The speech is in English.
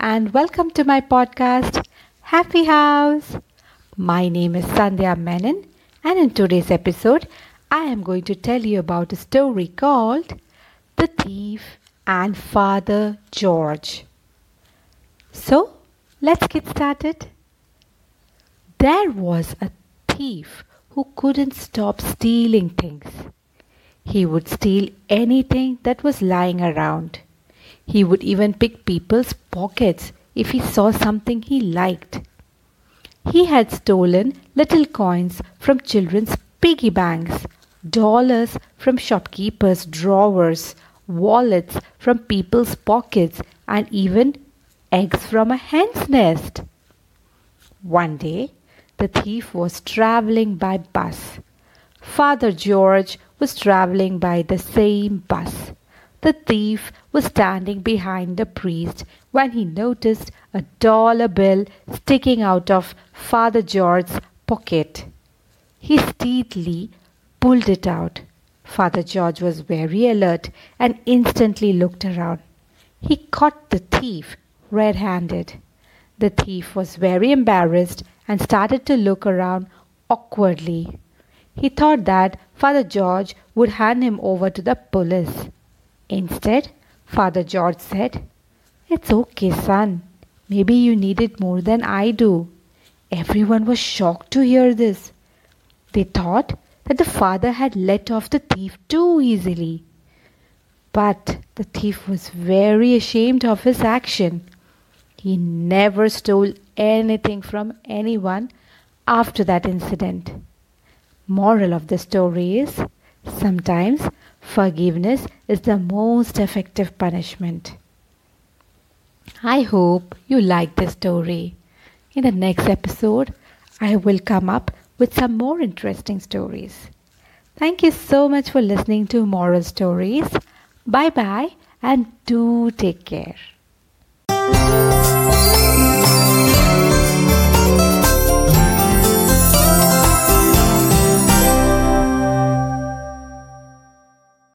and welcome to my podcast, Happy House. My name is Sandhya Menon, and in today's episode, I am going to tell you about a story called The Thief and Father George. So, let's get started. There was a thief who couldn't stop stealing things. He would steal anything that was lying around. He would even pick people's pockets if he saw something he liked. He had stolen little coins from children's piggy banks, dollars from shopkeepers' drawers, wallets from people's pockets, and even eggs from a hen's nest. One day, the thief was traveling by bus. Father George was traveling by the same bus. The thief was standing behind the priest when he noticed a dollar bill sticking out of Father George's pocket. He stealthily pulled it out. Father George was very alert and instantly looked around. He caught the thief red handed. The thief was very embarrassed and started to look around awkwardly. He thought that Father George would hand him over to the police. Instead, Father George said, It's okay, son. Maybe you need it more than I do. Everyone was shocked to hear this. They thought that the father had let off the thief too easily. But the thief was very ashamed of his action. He never stole anything from anyone after that incident. Moral of the story is sometimes Forgiveness is the most effective punishment. I hope you like this story. In the next episode, I will come up with some more interesting stories. Thank you so much for listening to Moral Stories. Bye bye and do take care.